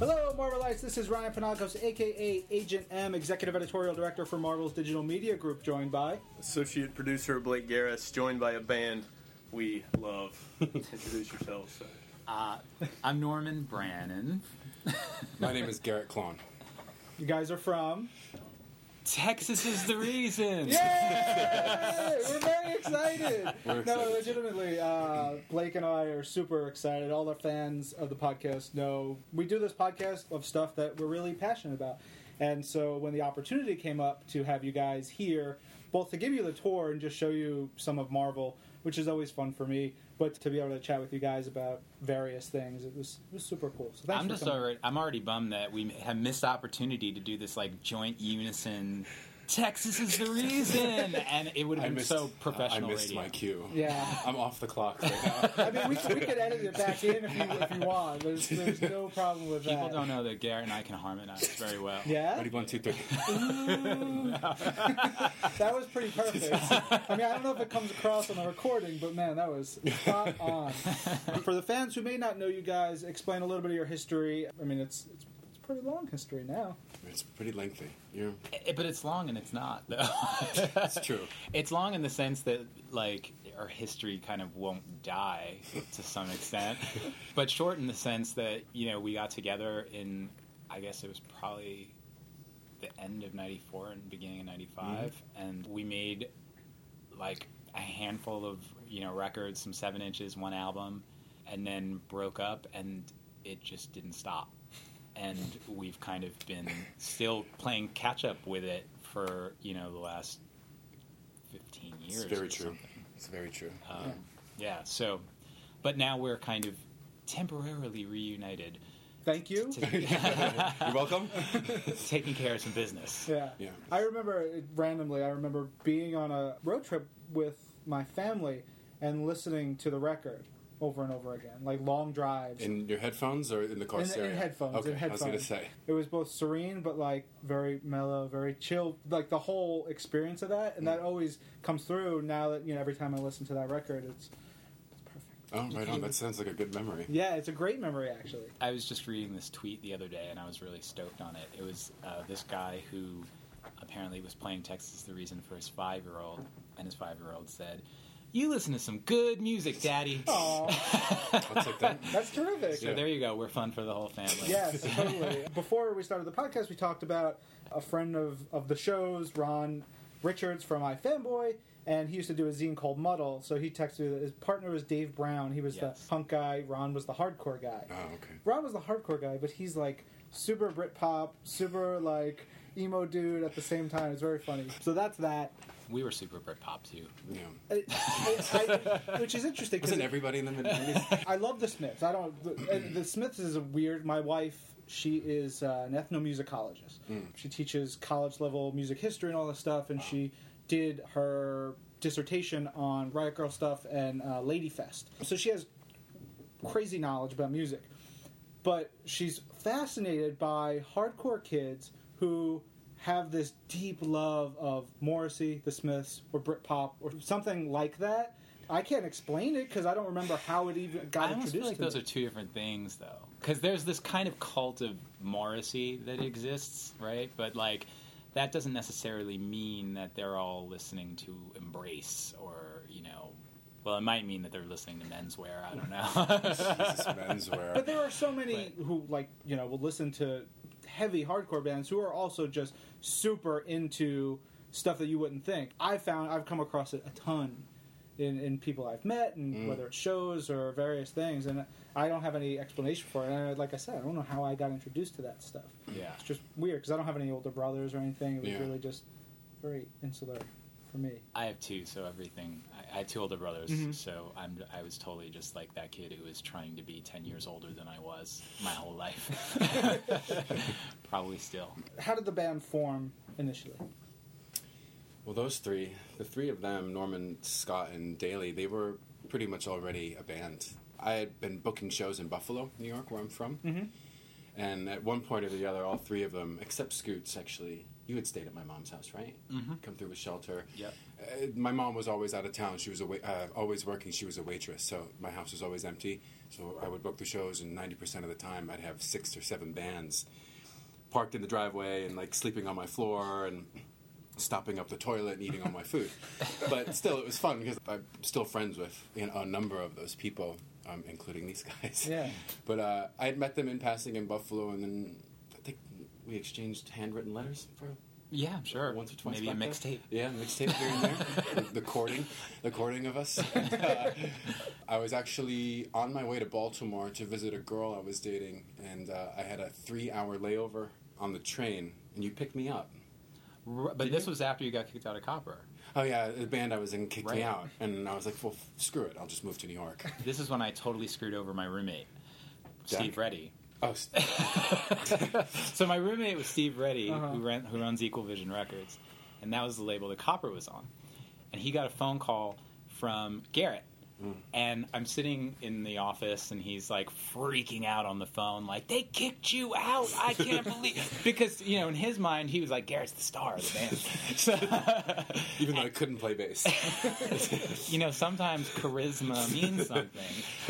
Hello, Marvelites. This is Ryan Panagos, aka Agent M, Executive Editorial Director for Marvel's Digital Media Group, joined by. Associate producer Blake Garris, joined by a band we love. Introduce yourselves. sir. Uh, I'm Norman Brannon. My name is Garrett Klahn. You guys are from. Texas is the reason. Yay! We're very excited. We're No, excited. legitimately, uh, Blake and I are super excited. All the fans of the podcast know we do this podcast of stuff that we're really passionate about. And so when the opportunity came up to have you guys here, both to give you the tour and just show you some of Marvel, which is always fun for me, but to be able to chat with you guys about various things, it was it was super cool. So thanks I'm for just already, I'm already bummed that we have missed opportunity to do this like joint unison. Texas is the reason, and it would have I been missed, so professional. I missed radio. my cue. Yeah. I'm off the clock right now. I mean, we, could- we could edit it back in if you, if you want. There's, there's no problem with People that. People don't know that Garrett and I can harmonize very well. Yeah? Ready, one, two, three. That was pretty perfect. I mean, I don't know if it comes across on the recording, but man, that was spot on. For the fans who may not know you guys, explain a little bit of your history. I mean, it's it's, it's pretty long history now. It's pretty lengthy. You're, Eh, But it's long and it's not. Though. it's true. It's long in the sense that like our history kind of won't die to some extent, but short in the sense that you know we got together in I guess it was probably the end of '94 and beginning of '95, and we made like a handful of you know records, some seven inches, one album, and then broke up, and it just didn't stop. And we've kind of been still playing catch up with it for you know the last 15 years. It's very or true. something. It's very true. Um, yeah. So, but now we're kind of temporarily reunited, Thank you. You're welcome. taking care of some business. Yeah. Yeah. I remember randomly. I remember being on a road trip with my family and listening to the record over and over again, like long drives. In your headphones or in the car in, stereo? in headphones. Okay, in headphones. I was going to say. it was both serene but like very mellow, very chill. Like the whole experience of that, and Mm. that always comes through. Now that you know, every time I listen to that record, it's it's perfect. Oh, right on. That sounds like a good memory. Yeah, it's a great memory actually. I was just reading this tweet the other day, and I was really stoked on it. It was uh, this guy who apparently was playing Texas the Reason for his five year old, and his five year old said, "You listen to some good music, Daddy." Aw, I'll take that. that's terrific. So there you go. We're fun for the whole family. Yes, totally. Before we started the podcast, we talked about a friend of, of the shows, Ron Richards from iFanboy, and he used to do a zine called Muddle. So he texted me that his partner was Dave Brown. He was Yes. the punk guy. Ron was the hardcore guy. Oh, okay. Ron was the hardcore guy, but he's like super Britpop, super like emo dude at the same time. It's very funny. So that's that. We were super Britpop too. Yeah. I- I- I- which is interesting because Wasn't everybody in the mid 90s? I love the Smiths. I don't. The, the Smiths is a weird. My wife, she is uh, an ethnomusicologist. She teaches college level music history and all this stuff, and she did her dissertation on Riot Grrrl stuff and uh, Lady Fest. So she has crazy knowledge about music, but she's fascinated by hardcore kids who have this deep love of Morrissey, the Smiths, or Britpop, or something like that. I can't explain it because I don't remember how it even got I almost introduced feel like to those me. are two different things, though, because there's this kind of cult of Morrissey that exists, right? But like, that doesn't necessarily mean that they're all listening to Embrace or you know. Well, it might mean that they're listening to menswear. I don't know. Jesus, menswear. But there are so many who like you know will listen to heavy hardcore bands who are also just super into stuff that you wouldn't think. I found I've come across it a ton in, in people I've met and mm. whether it's shows or various things, and I don't have any explanation for it. And like I said, I don't know how I got introduced to that stuff. yeah. It's just weird because I don't have any older brothers or anything. It was Yeah. really just very insular for me. I have two, so everything. I, I have two older brothers, Mhm. so I'm. I was totally just like that kid who was trying to be ten years older than I was my whole life. Probably still. How did the band form initially? Well, those three, the three of them, Norman, Scott, and Daly, they were pretty much already a band. I had been booking shows in Buffalo, New York, where I'm from. Mhm. And at one point or the other, all three of them, except Scoots, actually, you had stayed at my mom's house, right? Mm-hmm. Come through with shelter. Yep. Uh, my mom was always out of town. She was uh, always working. She was a waitress, so my house was always empty. So I would book the shows, and ninety percent of the time, I'd have six or seven bands parked in the driveway and like sleeping on my floor and stopping up the toilet and eating all my food. but still, it was fun because I'm still friends with you know, a number of those people, um, including these guys. Yeah. But uh, I had met them in passing in Buffalo, and then we exchanged handwritten letters for Yeah, sure. once or twice. Maybe a mixtape. Yeah, mixtape here and there. the, the courting, the courting of us. And, uh, I was actually on my way to Baltimore to visit a girl I was dating, and uh, I had a three-hour layover on the train, and you picked me up. R- But this was after you got kicked out of Copper. Oh yeah, the band I was in kicked me out, and I was like, "Well, screw it, I'll just move to New York." This is when I totally screwed over my roommate, Steve? Reddy. Oh, s- so my roommate was Steve Reddy, Uh-huh. who, ran, who runs Equal Vision Records, and that was the label that Copper was on. And he got a phone call from Garrett, and I'm sitting in the office, and he's like freaking out on the phone, like they kicked you out. I can't believe because you know in his mind he was like Garrett's the star of the band. So even though I couldn't play bass. you know, sometimes charisma means something.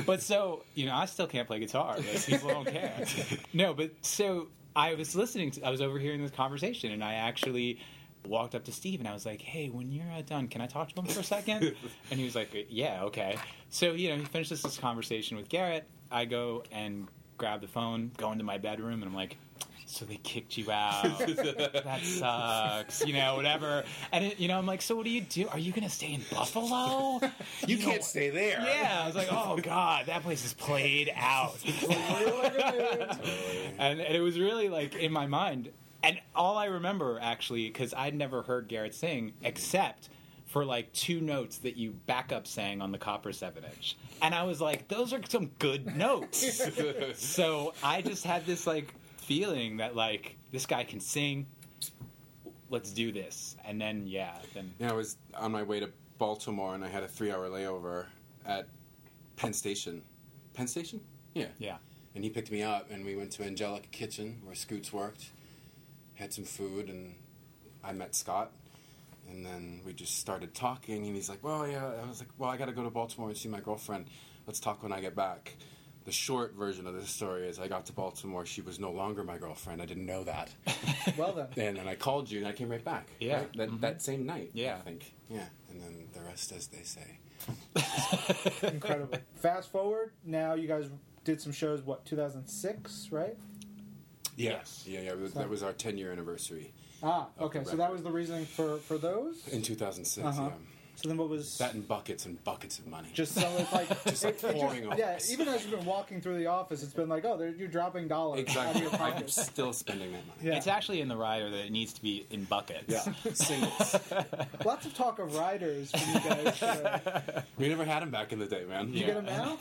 But so, you know, I still can't play guitar. But people don't care. No, but so I was listening to, I was overhearing this conversation, and I actually walked up to Steve and I was like, "Hey, when you're uh, done, can I talk to him for a second? and he was like, "Yeah, okay." So you know, he finishes this conversation with Garrett. I go and grab the phone, go into my bedroom, and I'm like. So they kicked you out. that sucks. You know, whatever. And it, you know, I'm like, so what do you do? Are you going to stay in Buffalo? you know- can't stay there. Yeah, I was like, oh god, that place is played out, and, and it was really like in my mind. And all I remember actually, because I'd never heard Garrett sing except for like two notes that you backup sang on the copper seven inch, and I was like, those are some good notes. so I just had this like feeling that like this guy can sing. Let's do this, and then yeah, then Yeah, I was on my way to Baltimore, and I had a three-hour layover at Penn Station. Penn Station? Yeah. yeah. And he picked me up, and we went to Angelica Kitchen, where Scoots worked. Had some food, and I met Scott. And then we just started talking, and he's like, "Well, yeah." I was like, "Well, I got to go to Baltimore and see my girlfriend. Let's talk when I get back." The short version of this story is, I got to Baltimore. She was no longer my girlfriend. I didn't know that. Well then. and then I called you, and I came right back. Yeah. right? That, Mhm. that same night. Yeah. I think. Yeah. And then the rest, as they say. Incredible. Fast forward, now you guys did some shows, what, 2006, right? Yes. Yeah, yeah. So- That was our 10 year anniversary Ah, okay. So that was the reasoning for, for those? in 2006. Uh-huh. Yeah. So then what was. That in buckets and buckets of money. just some of like, Just, like, it- it pouring over yeah. Even as you've been walking through the office, it's been like, oh, you're dropping dollars out of exactly. your I'm still spending that money. Yeah. It's actually in the rider that it needs to be in buckets. Yeah. Singles. Lots of talk of riders for you guys. today. we never had them back in the day, man. You get them now?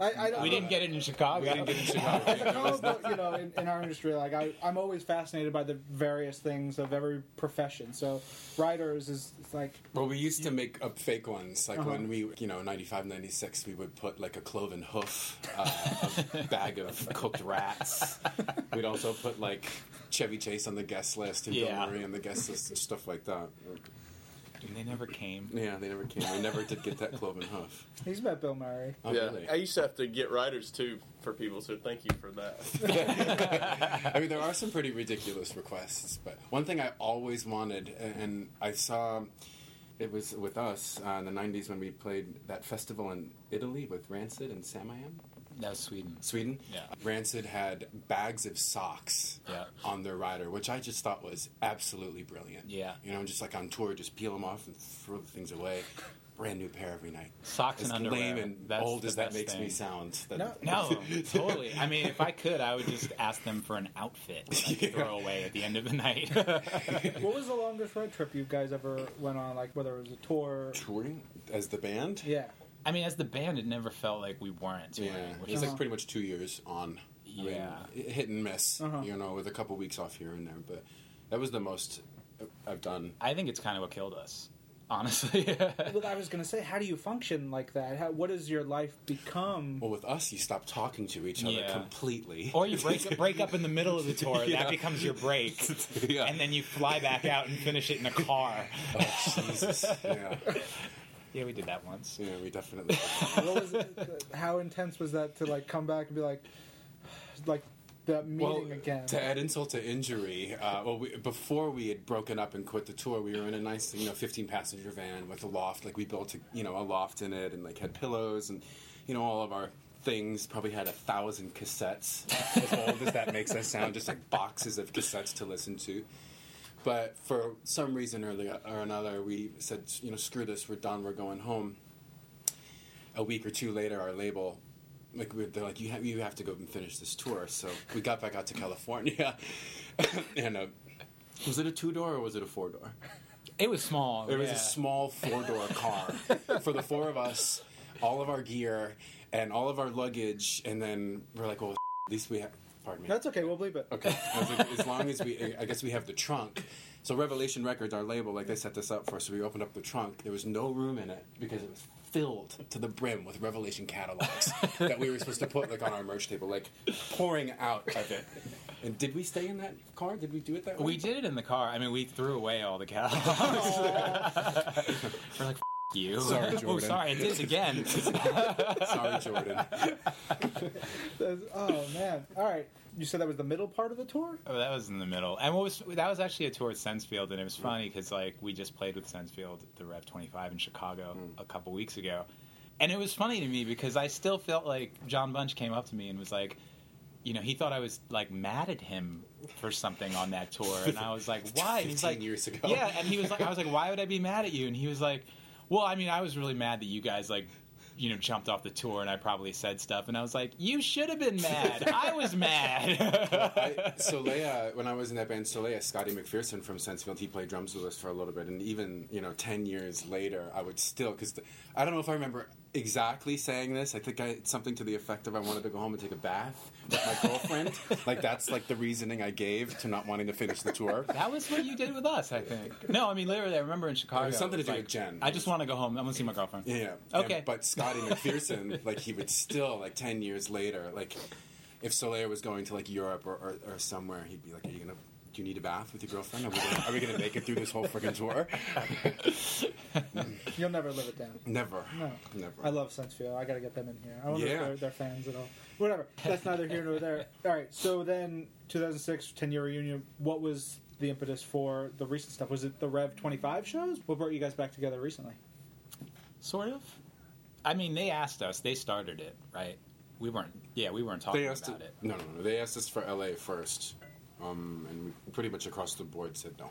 I, I don't We know. didn't get it in Chicago. We didn't get it in Chicago. As a you know, in, in our industry, like I, I'm always fascinated by the various things of every profession. So, writers is it's like, Well, we used to make up fake ones. Like Uh-huh. when we, you know, 95, 96, we would put like a cloven hoof, uh, a bag of cooked rats. We'd also put like Chevy Chase on the guest list and Yeah. Bill Murray on the guest list and stuff like that. And they never came. Yeah, they never came. We never did get that cloven hoof. he's met Bill Murray. Oh, yeah, really? I used to have to get writers too for people, so thank you for that. I mean, there are some pretty ridiculous requests, but one thing I always wanted, and I saw it was with us uh, in the 90s when we played that festival in Italy with Rancid and Samiam, That was Sweden. Sweden. Yeah. Rancid had bags of socks Yeah. on their rider, which I just thought was absolutely brilliant. Yeah. You know, I'm just like on tour, just peel them off and throw the things away. Brand new pair every night. Socks As and underwear. lame and That's old as that best makes me sound. That, No. No, totally. I mean, if I could, I would just ask them for an outfit that I could throw away at the end of the night. What was the longest road trip you guys ever went on? Like whether it was a tour? Touring as the band? Yeah. I mean, as the band, it never felt like we weren't touring. Yeah, which it's is like pretty much two years on. I mean, Yeah. hit and miss. Uh-huh. You know, with a couple weeks off here and there, but that was the most I've done. I think it's kind of what killed us, honestly. Well, I was going to say, how do you function like that? How, what does your life become? Well, with us, you stop talking to each other Yeah. completely. or you break break up in the middle of the tour. Yeah. That becomes your break, Yeah. and then you fly back out and finish it in a car. oh, Jesus. Yeah. Yeah, we did that once. yeah, we definitely. what was it, how intense was that to like come back and be like, like that meeting again? To add insult to injury, uh, well, we, before we had broken up and quit the tour, we were in a nice, you know, 15 passenger van with a loft. Like we built, a, you know, a loft in it, and like had pillows, and you know, all of our things. Probably had a thousand cassettes. as old as that makes us sound, just like boxes of cassettes to listen to. But for some reason or, the, or another, we said, you know, screw this, we're done, we're going home. A week or two later, our label like we- they're like you have you have to go and finish this tour. So we got back out to California, and uh, was it a two door or was it a four door? It was small. There was a small four door car for the four of us, all of our gear and all of our luggage, and then we're like, well, at least we have. Pardon me. That's okay. We'll believe it. Okay. I was like, as long as we, I guess we have the trunk. So Revelation Records, our label, like they set this up for us. So we opened up the trunk. There was no room in it because it was filled to the brim with Revelation catalogs that we were supposed to put like on our merch table, like pouring out of it. And did we stay in that car? Did we do it that way? We did it in the car. I mean, we threw away all the catalogs. You. Sorry, Oh, Jordan. sorry, I did it again. Sorry, Jordan. That's- Oh man! All right, you said that was the middle part of the tour. Oh, that was in the middle. And what was that was actually a tour with Sensefield, and it was funny because like we just played with Sensefield the Rev 25 in Chicago hmm. a couple weeks ago, and it was funny to me because I still felt like Jon Bunch came up to me and was like, you know, he thought I was like mad at him for something on that tour, and I was like, why? And he's like, years ago. yeah, and he was like, I was like, why would I be mad at you? And he was like, well, I mean, I was really mad that you guys like. You know, jumped off the tour, and I probably said stuff, and I was like, "You should have been mad. I was mad." I, Soleil, when I was in that band, Soleil, Scotty McPherson from Sensefield, he played drums with us for a little bit, and even you know, ten years later, I would still because I don't know if I remember exactly saying this. I think I it's something to the effect of I wanted to go home and take a bath with my girlfriend. like that's like the reasoning I gave to not wanting to finish the tour. That was what you did with us, I think. No, I mean literally, I remember in Chicago. It was something to do like, with Jen. I just want to go home. I want to see my girlfriend. Yeah. Okay. And- but Scotty McPherson, like he would still like ten years later, like if Soleil was going to like Europe or, or, or somewhere, he'd be like, "Are you gonna? Do you need a bath with your girlfriend? Are we gonna, are we gonna make it through this whole freaking tour?" You'll never live it down. Never. No. Never. I love Sensefield. I got to get them in here. I wonder Yeah. if they're, they're fans at all. Whatever. That's neither here nor there. All right. So then, 2006 10 year reunion. What was the impetus for the recent stuff? Was it the Rev 25 shows? What brought you guys back together recently? Sort of. I mean, they asked us. They started it, right? We weren't. Yeah, we weren't talking They asked about it. it. No, no, no. They asked us for LA first, um, and we pretty much across the board said no.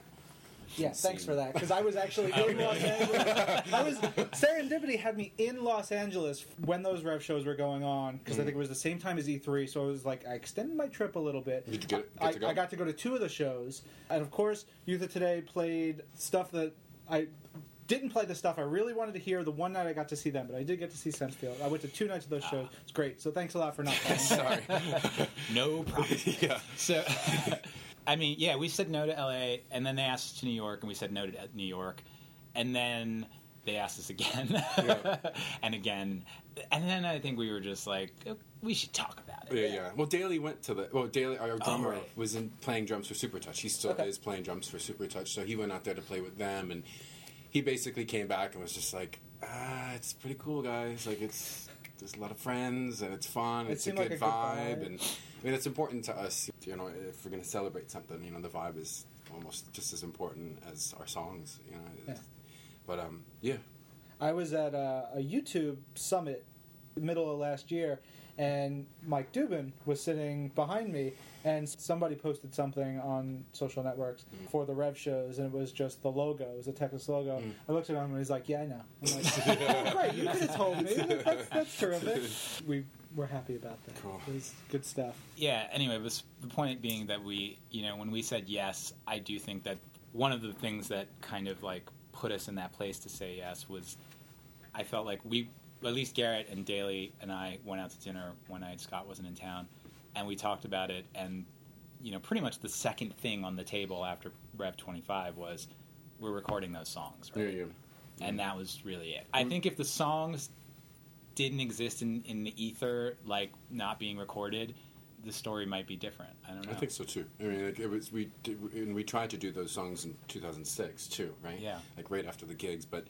Yeah, thanks for that. Because I was actually in Los Angeles. I was serendipity had me in Los Angeles when those Rev shows were going on because I think it was the same time as E3. So I was like, I extended my trip a little bit. Did you get- get I, go? I got to go to two of the shows, and of course, Youth of Today played stuff that I didn't play the stuff I really wanted to hear. The one night I got to see them, but I did get to see Sensefield. I went to two nights of those ah. shows. It's great. So thanks a lot for not playing. Sorry. No problem. yeah. So, I mean, yeah, we said no to LA, and then they asked us to New York, and we said no to New York, and then they asked us again, Yeah. and again, and then I think we were just like, "Oh, we should talk about it. Yeah, yeah. Well, Daly went to the. Well, Daly, our oh, drummer, right. was in playing drums for Supertouch. He still Okay. is playing drums for Supertouch. So he went out there to play with them, and he basically came back and was just like, "Ah, it's pretty cool, guys. Like, it's there's a lot of friends and it's fun. It it's a good, like a good vibe, vibe. and I mean, it's important to us. You know, if we're going to celebrate something, you know, the vibe is almost just as important as our songs. You know, Yeah. but um, yeah. I was at a, a YouTube summit middle of last year, and Mike Dubin was sitting behind me, and somebody posted something on social networks mm. for the Rev shows, and it was just the logo, it was a Texas logo. Mm. I looked at him and he's like, "Yeah, I know." I'm like, oh, "Great, you could have told me. That's, that's terrific." We were happy about that. Cool. It was good stuff. yeah anyway was the point being that we you know when we said yes i do think that one of the things that kind of like put us in that place to say yes was i felt like we at least garrett and daly and i went out to dinner one night scott wasn't in town and we talked about it and you know pretty much the second thing on the table after rev 25 was we're recording those songs right Yeah, yeah. and that was really it. I mm-hmm. think if the songs didn't exist in, in the ether, like not being recorded, the story might be different. I don't know. I think so too. I mean, like, it was we did, and we tried to do those songs in 2006 too, right? Yeah. Like right after the gigs, but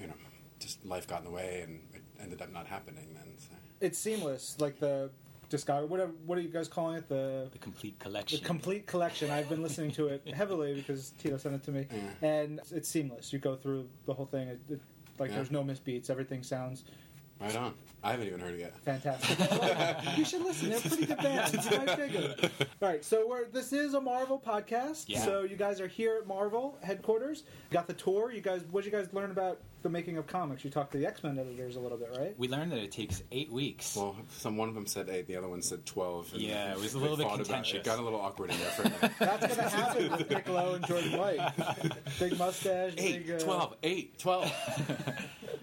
you know, just life got in the way, and it ended up not happening. Then. So. It's seamless, like the discography. Whatever. What are you guys calling it? The the complete collection. the complete collection. I've been listening to it heavily because Tito sent it to me, Yeah. and it's seamless. You go through the whole thing. It, it, like Yeah. there's no misbeats. Everything sounds Right on. I haven't even heard it yet. fantastic. you should listen. They're pretty good bands. You might dig it. All right, so we're, this is a Marvel podcast. Yeah. So you guys are here at Marvel headquarters. Got the tour. You guys, what did you guys learn about the making of comics? You talked to the X Men editors a little bit, right? we learned that it takes eight weeks. Well, some one of them said eight, the other one said twelve. and Yeah, it was a little bit fought about it. contentious. It got a little awkward in there for a minute. That's going to happen with Piccolo and Jordan White. Big mustache. eight, big, uh, 12, eight, 12.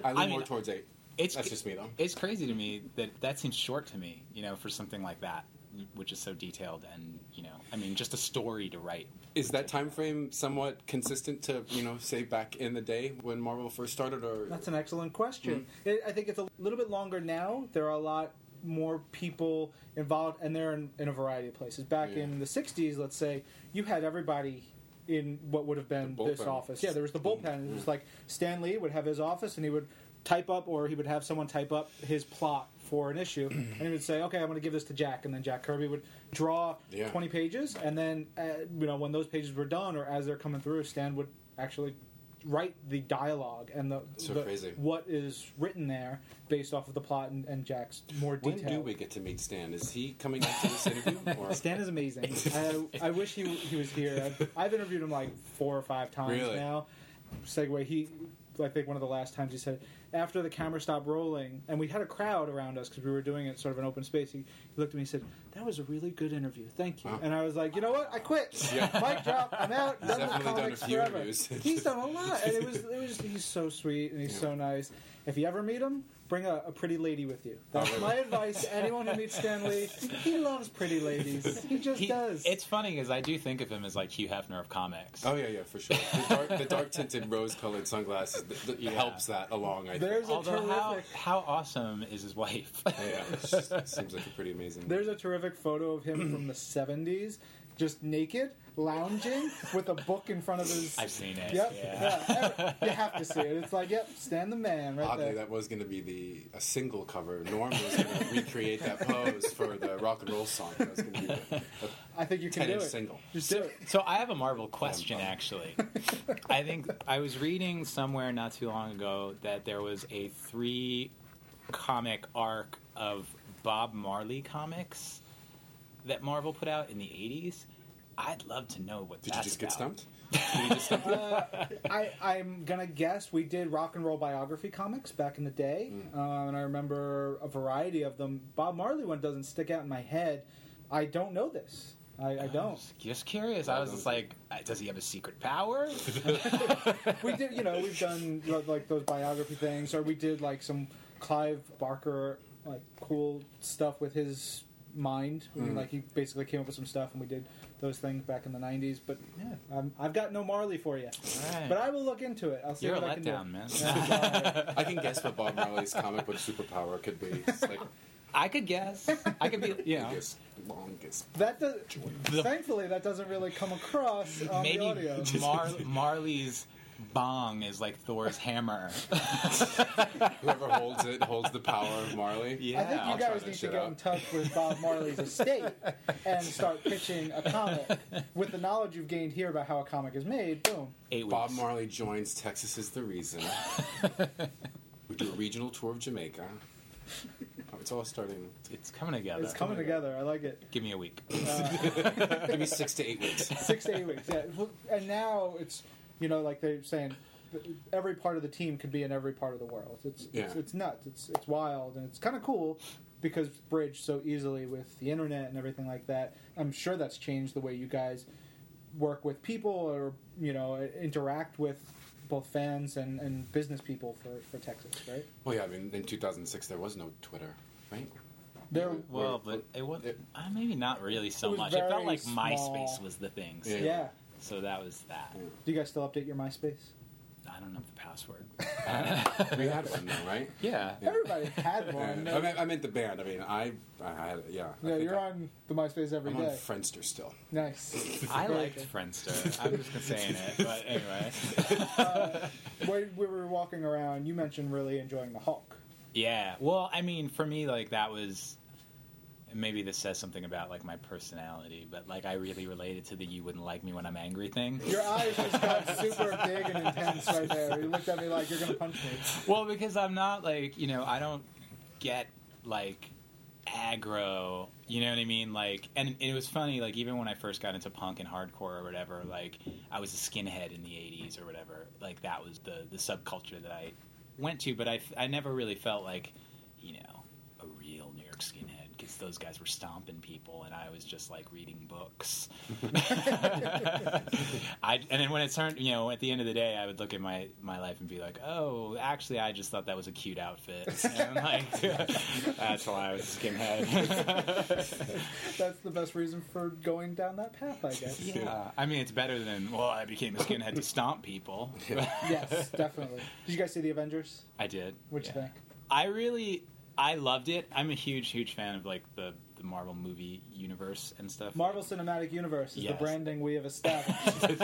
I lean I mean, more towards eight. it's That's just me, though. It's crazy to me that that seems short to me. You know, for something like that, which is so detailed and you know, I mean, just a story to write. Is that time frame somewhat consistent to you know say back in the day when Marvel first started, or That's an excellent question. Mm-hmm. It, I think it's a little bit longer now. There are a lot more people involved, and they're in, in a variety of places. Back Yeah. in the '60s, let's say, you had everybody in what would have been this office. Yeah, there was the bullpen. It was like Stan Lee would have his office, and he would type up, or he would have someone type up his plot for an issue, and he would say, "Okay, I'm going to give this to Jack," and then Jack Kirby would draw Yeah. 20 pages, and then uh, you know when those pages were done, or as they're coming through, Stan would actually write the dialogue and the, So the- crazy. what is written there based off of the plot and, and Jack's more when detail. do we get to meet Stan? Is he coming out to this interview? Or? Stan is amazing. I, I wish he he was here. I've, I've interviewed him like four or five times Really? now. Segue. He, I think one of the last times he said after the camera stopped rolling and we had a crowd around us because we were doing it sort of an open space. He, he looked at me and said, "That was a really good interview. Thank you." Wow. And I was like, "You know what? I quit. Yeah. Mic drop. I'm out. He's Done with definitely done a comics forever." interviews. He's done a lot, and it was it was he's so sweet and he's Yeah. so nice. If you ever meet him, bring a, a pretty lady with you. That's Oh, really? my advice to anyone who meets Stan Lee. He loves pretty ladies. He just He- does. It's funny because I do think of him as like Hugh Hefner of comics. Oh yeah, yeah, for sure. The dark, the dark tinted rose colored sunglasses th- th- Yeah. helps that along. I think. There's a Although terrific. how awesome is his wife? Yeah, yeah, just- seems like a pretty amazing. There's a terrific photo of him from the '70s, just naked, lounging with a book in front of his. I've seen it. Yep. Yeah. Yeah. You have to see it. It's like, yep, stand the man right Oddly, there. that was going to be the a single cover. Norm was going to recreate that pose for the rock and roll song. That was going to be the, I think you can do it. single. Just do it. So I have a Marvel question bummed. actually. I think I was reading somewhere not too long ago that there was a three comic arc of Bob Marley comics that Marvel put out in the 80s. I'd love to know what Did you that's just get stumped? Did you just stump Uh, I, I'm gonna guess we did rock and roll biography comics back in the day, Mm. uh, and I remember a variety of them. Bob Marley one doesn't stick out in my head. I don't know this. I, I don't. Just curious. I was just like, uh, does he have a secret power? we did, you know, we've done like those biography things, or we did like some Clive Barker like cool stuff with his mind. I mean, Mm. like he basically came up with some stuff, and we did those things back in the '90s. But yeah, um, I've got no Marley for you, Alright. but I will look into it. I'll see You're what I can do. letdown, man. Yeah, I can guess what Bob Marley's comic book superpower could be. It's like I could guess. I could be, you know, biggest, longest. that does, thankfully that doesn't really come across on maybe the audio. Mar- Marley's bong is like Thor's hammer. Whoever holds it holds the power of Marley. Yeah. I think you I'll guys need to get out. in touch with Bob Marley's estate and start pitching a comic with the knowledge you've gained here about how a comic is made. Boom. Eight Bob weeks. Marley joins Texas is the reason. we do a regional tour of Jamaica. Oh, it's all starting. It's coming together. It's coming together. I like it. Give me a week. Uh, Give me six to eight weeks. Six to eight weeks. Yeah. And now it's you know like they're saying every part of the team could be in every part of the world. It's it's, Yeah. it's nuts. It's it's wild and it's kind of cool because bridge so easily with the internet and everything like that. I'm sure that's changed the way you guys work with people or you know interact with both fans and, and business people for, for Texas, right? Well, yeah, I mean, in 2006 there was no Twitter, right? There, Well, Or- but it was it- uh, maybe not really so It much. It felt like small. MySpace was the thing. So, Yeah. yeah. So that was that. Do you guys still update your MySpace? I don't know the password. We had one though, right? yeah. Everybody had Yeah. one. I, meant, I meant the band. I mean, I, I had, yeah. Yeah, think you're I, on the MySpace every I'm day. on Friendster still. nice. I liked Friendster. I'm just saying it, but anyway. Uh, when we were walking around, you mentioned really enjoying the Hulk. Yeah. Well, I mean, for me, like that was maybe this says something about like my personality, but like I really related to the "you wouldn't like me when I'm angry" thing. Your eyes just got super big and intense right there. You looked at me like you're gonna punch me. Well, because I'm not like you know I don't get like aggro. You know what I mean? Like, and it was funny. Like, even when I first got into punk and hardcore or whatever, like I was a skinhead in the '80s or whatever. Like that was the the subculture that I went to, but I I never really felt like you know a real New York skinhead because those guys were stomping people and I was just like reading books. I, and then when it turned, you know, at the end of the day, I would look at my, my life and be like, oh, actually, I just thought that was a cute outfit. And I'm like, that's why I was a skinhead. That's the best reason for going down that path, I guess. yeah. I mean, it's better than, well, I became a skinhead to stomp people. Yes, definitely. Did you guys see the Avengers? I did. What'd you think? I really, I loved it. I'm a huge, huge fan of like the, the Marvel movie universe and stuff. Marvel Cinematic Universe is Yes. the branding we have established.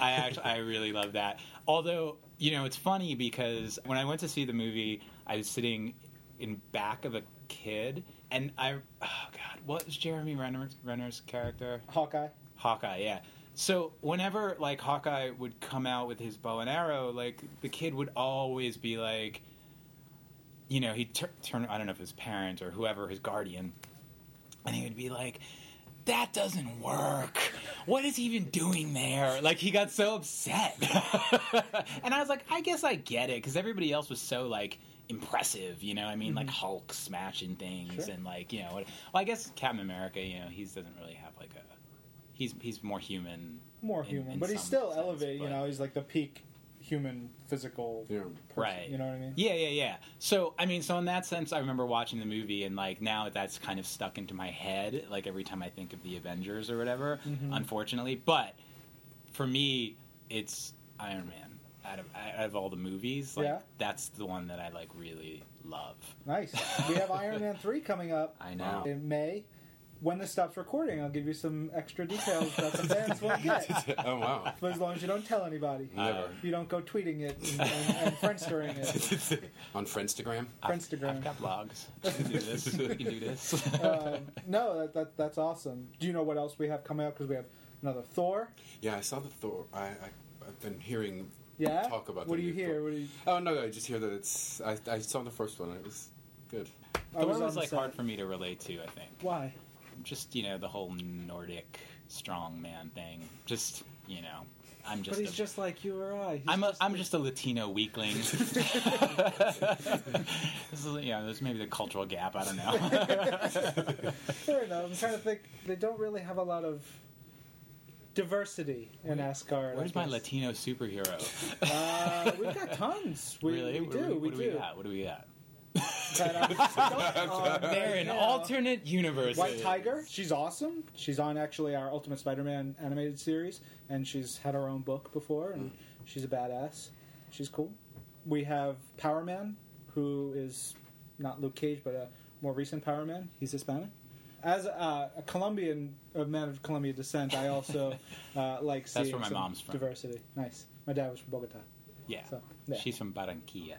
I actually, I really love that. Although, you know, it's funny because when I went to see the movie, I was sitting in back of a kid, and I, oh god, what was Jeremy Renner's, Renner's character? Hawkeye. Hawkeye, yeah. So whenever like Hawkeye would come out with his bow and arrow, like the kid would always be like, you know, he'd tur- turn. I don't know if his parent or whoever, his guardian, and he would be like, "That doesn't work. What is he even doing there?" Like he got so upset, and I was like, I guess I get it because everybody else was so like impressive, you know. I mean, like mm-hmm. Hulk smashing things Sure. and like you know. What, well, I guess Captain America, you know, he doesn't really have like a. He's he's more human. More in- human, in but he's still sense, elevated. You know, he's like the peak human physical Yeah. person. Right. You know what I mean? Yeah, yeah, yeah. So, I mean, so in that sense, I remember watching the movie, and like now that's kind of stuck into my head, like every time I think of the Avengers or whatever. Mhm. Unfortunately, but for me, it's Iron Man. Out of out of all the movies, like Yeah. that's the one that I like really love. Nice. We have Iron Man 3 coming up I know. in May. When this stops recording, I'll give you some extra details that the fans won't get. oh wow. But as long as you don't tell anybody. Never. You don't go tweeting it and, and, and Friendstering it. On Friendstagram. I've- Friendstagram. I've got blogs. You can do this. You can do this. Um, no, that, that, that's awesome. Do you know what else we have coming up? Because we have another Thor. Yeah, I saw the Thor. I, I I've been hearing Yeah? talk about. What do you hear? What do you... Oh no, I just hear that it's. I, I saw the first one. It was good. I Thor was was, like set. hard for me to relate to. I think. Why? Just you know the whole Nordic strongman thing. Just you know, I'm just. But he's a- just like you or I. He's I'm a, just I'm like- just a Latino weakling. this is, yeah, there's maybe the cultural gap. I don't know. Fair enough. I'm trying to think. They don't really have a lot of diversity in Asgard. Where's my. Latino superhero? Uh, we've got tons. We, really? we What do. We what do. we got? What do we got? But, um, oh, They're in yeah. alternate universes. White Tiger. She's awesome. She's on actually our Ultimate Spider-Man animated series, and she's had her own book before, and she's a badass. She's cool. We have Power Man, who is not Luke Cage, but a more recent Power Man. He's Hispanic. As a, a Colombian, a man of Colombian descent, I also uh, like seeing That's where my some mom's from. diversity. Nice. My dad was from Bogota. Yeah. So, yeah. She's from Barranquilla.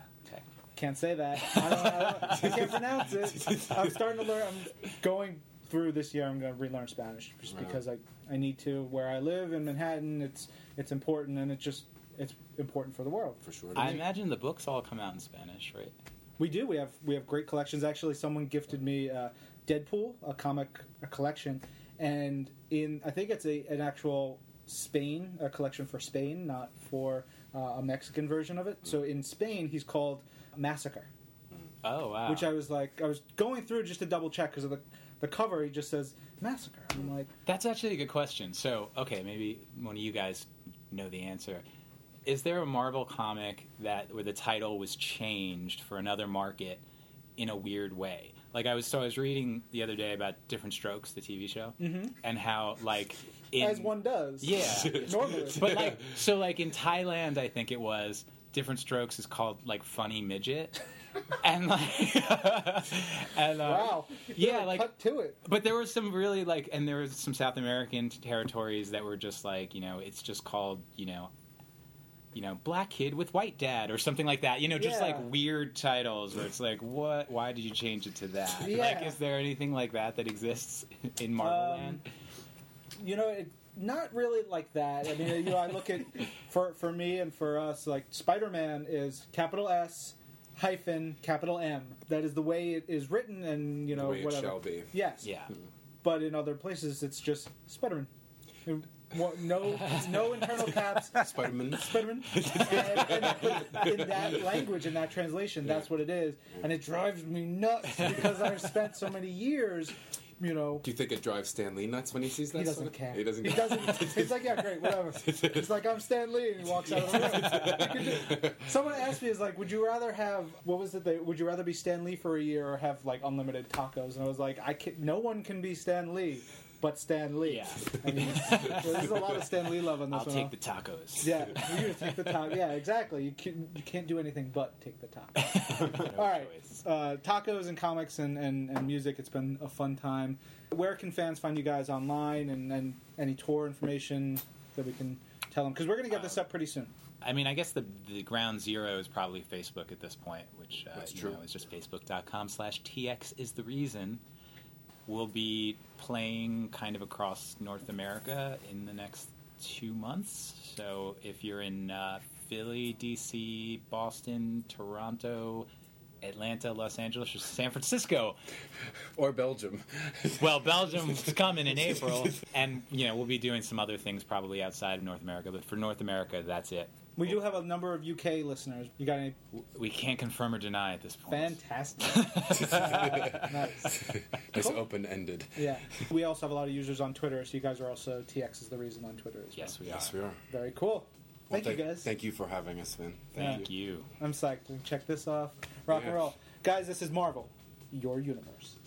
Okay. Can't say that. I, don't, I, don't, I can't pronounce it. I'm starting to learn. I'm going through this year. I'm going to relearn Spanish just Right. because I, I need to. Where I live in Manhattan, it's it's important and it's just it's important for the world. For sure. I imagine the books all come out in Spanish, right? We do. We have we have great collections. Actually, someone gifted me uh, Deadpool, a comic a collection, and in I think it's a an actual Spain a collection for Spain, not for uh, a Mexican version of it. So in Spain, he's called Massacre. Oh wow. which I was like, I was going through just to double check because of the the cover. He just says massacre. I'm like, That's actually a good question. So, okay, maybe one of you guys know the answer. Is there a Marvel comic that where the title was changed for another market in a weird way? Like I was so I was reading the other day about Diff'rent Strokes, the TV show, Mhm. and how like in- as one does. Yeah. normally. but like so like in Thailand I think it was different strokes is called like funny midget and like and uh, wow. yeah, Really like- cut to it. but there was some really like and there was some South American territories that were just like you know it's just called you know you know black kid with white dad or something like that you know just Yeah. like weird titles where it's like what why did you change it to that like is there anything like that that exists in Marvel Um, Land you know, it, not really like that. I mean, you know, I look at for for me and for us, like Spider Man is capital S hyphen capital M. That is the way it is written, and you know, the way it whatever. shall be. Yes. yeah But in other places, it's just Spider Man. No, no internal caps. Spider-Man. Spider-Man. And, and in that language, in that translation, that's what it is, and it drives me nuts because I've spent so many years, you know, Do you think it drives Stan Lee nuts when he sees that? he doesn't care. He doesn't. He doesn't. He's like, yeah, great, whatever. It's like I'm Stan Lee, and he walks out of the room. You can do- Someone asked me, "Is like, would you rather have what was it? They, would you rather be Stan Lee for a year or have like unlimited tacos?" And I was like, "I can. No one can be Stan Lee, but Stan Lee." Yeah. I mean, there's a lot of Stan Lee love on this one. I'll take the tacos Yeah, you just take the taco. Yeah, exactly. You can you can't do anything but take the taco. No All right, uh, tacos and comics and, and, and music. It's been a fun time. Where can fans find you guys online and, and any tour information that we can tell them? Because we're going to get this up pretty soon. I mean, I guess the the ground zero is probably Facebook at this point, which uh, you know is just facebook.com slash tx is the reason. We'll be playing kind of across North America in the next two months. So if you're in uh, Philly, DC, Boston, Toronto, Atlanta, Los Angeles, or San Francisco, Or Belgium. well, Belgium's coming in April, and you know we'll be doing some other things probably outside of North America. But for North America, that's it. We do have a number of UK listeners. You got any? We can't confirm or deny at this point. Fantastic. nice. It's Cool. open-ended. Yeah. We also have a lot of users on Twitter, so you guys are also TX is the reason on Twitter as well. Yes, we are. Yes, we are. Very cool. Well, Thank you guys. Thank you for having us, Vin. Thank Thank you. you. I'm psyched. Check this off. Rock and roll. Guys, this is Marvel, your universe.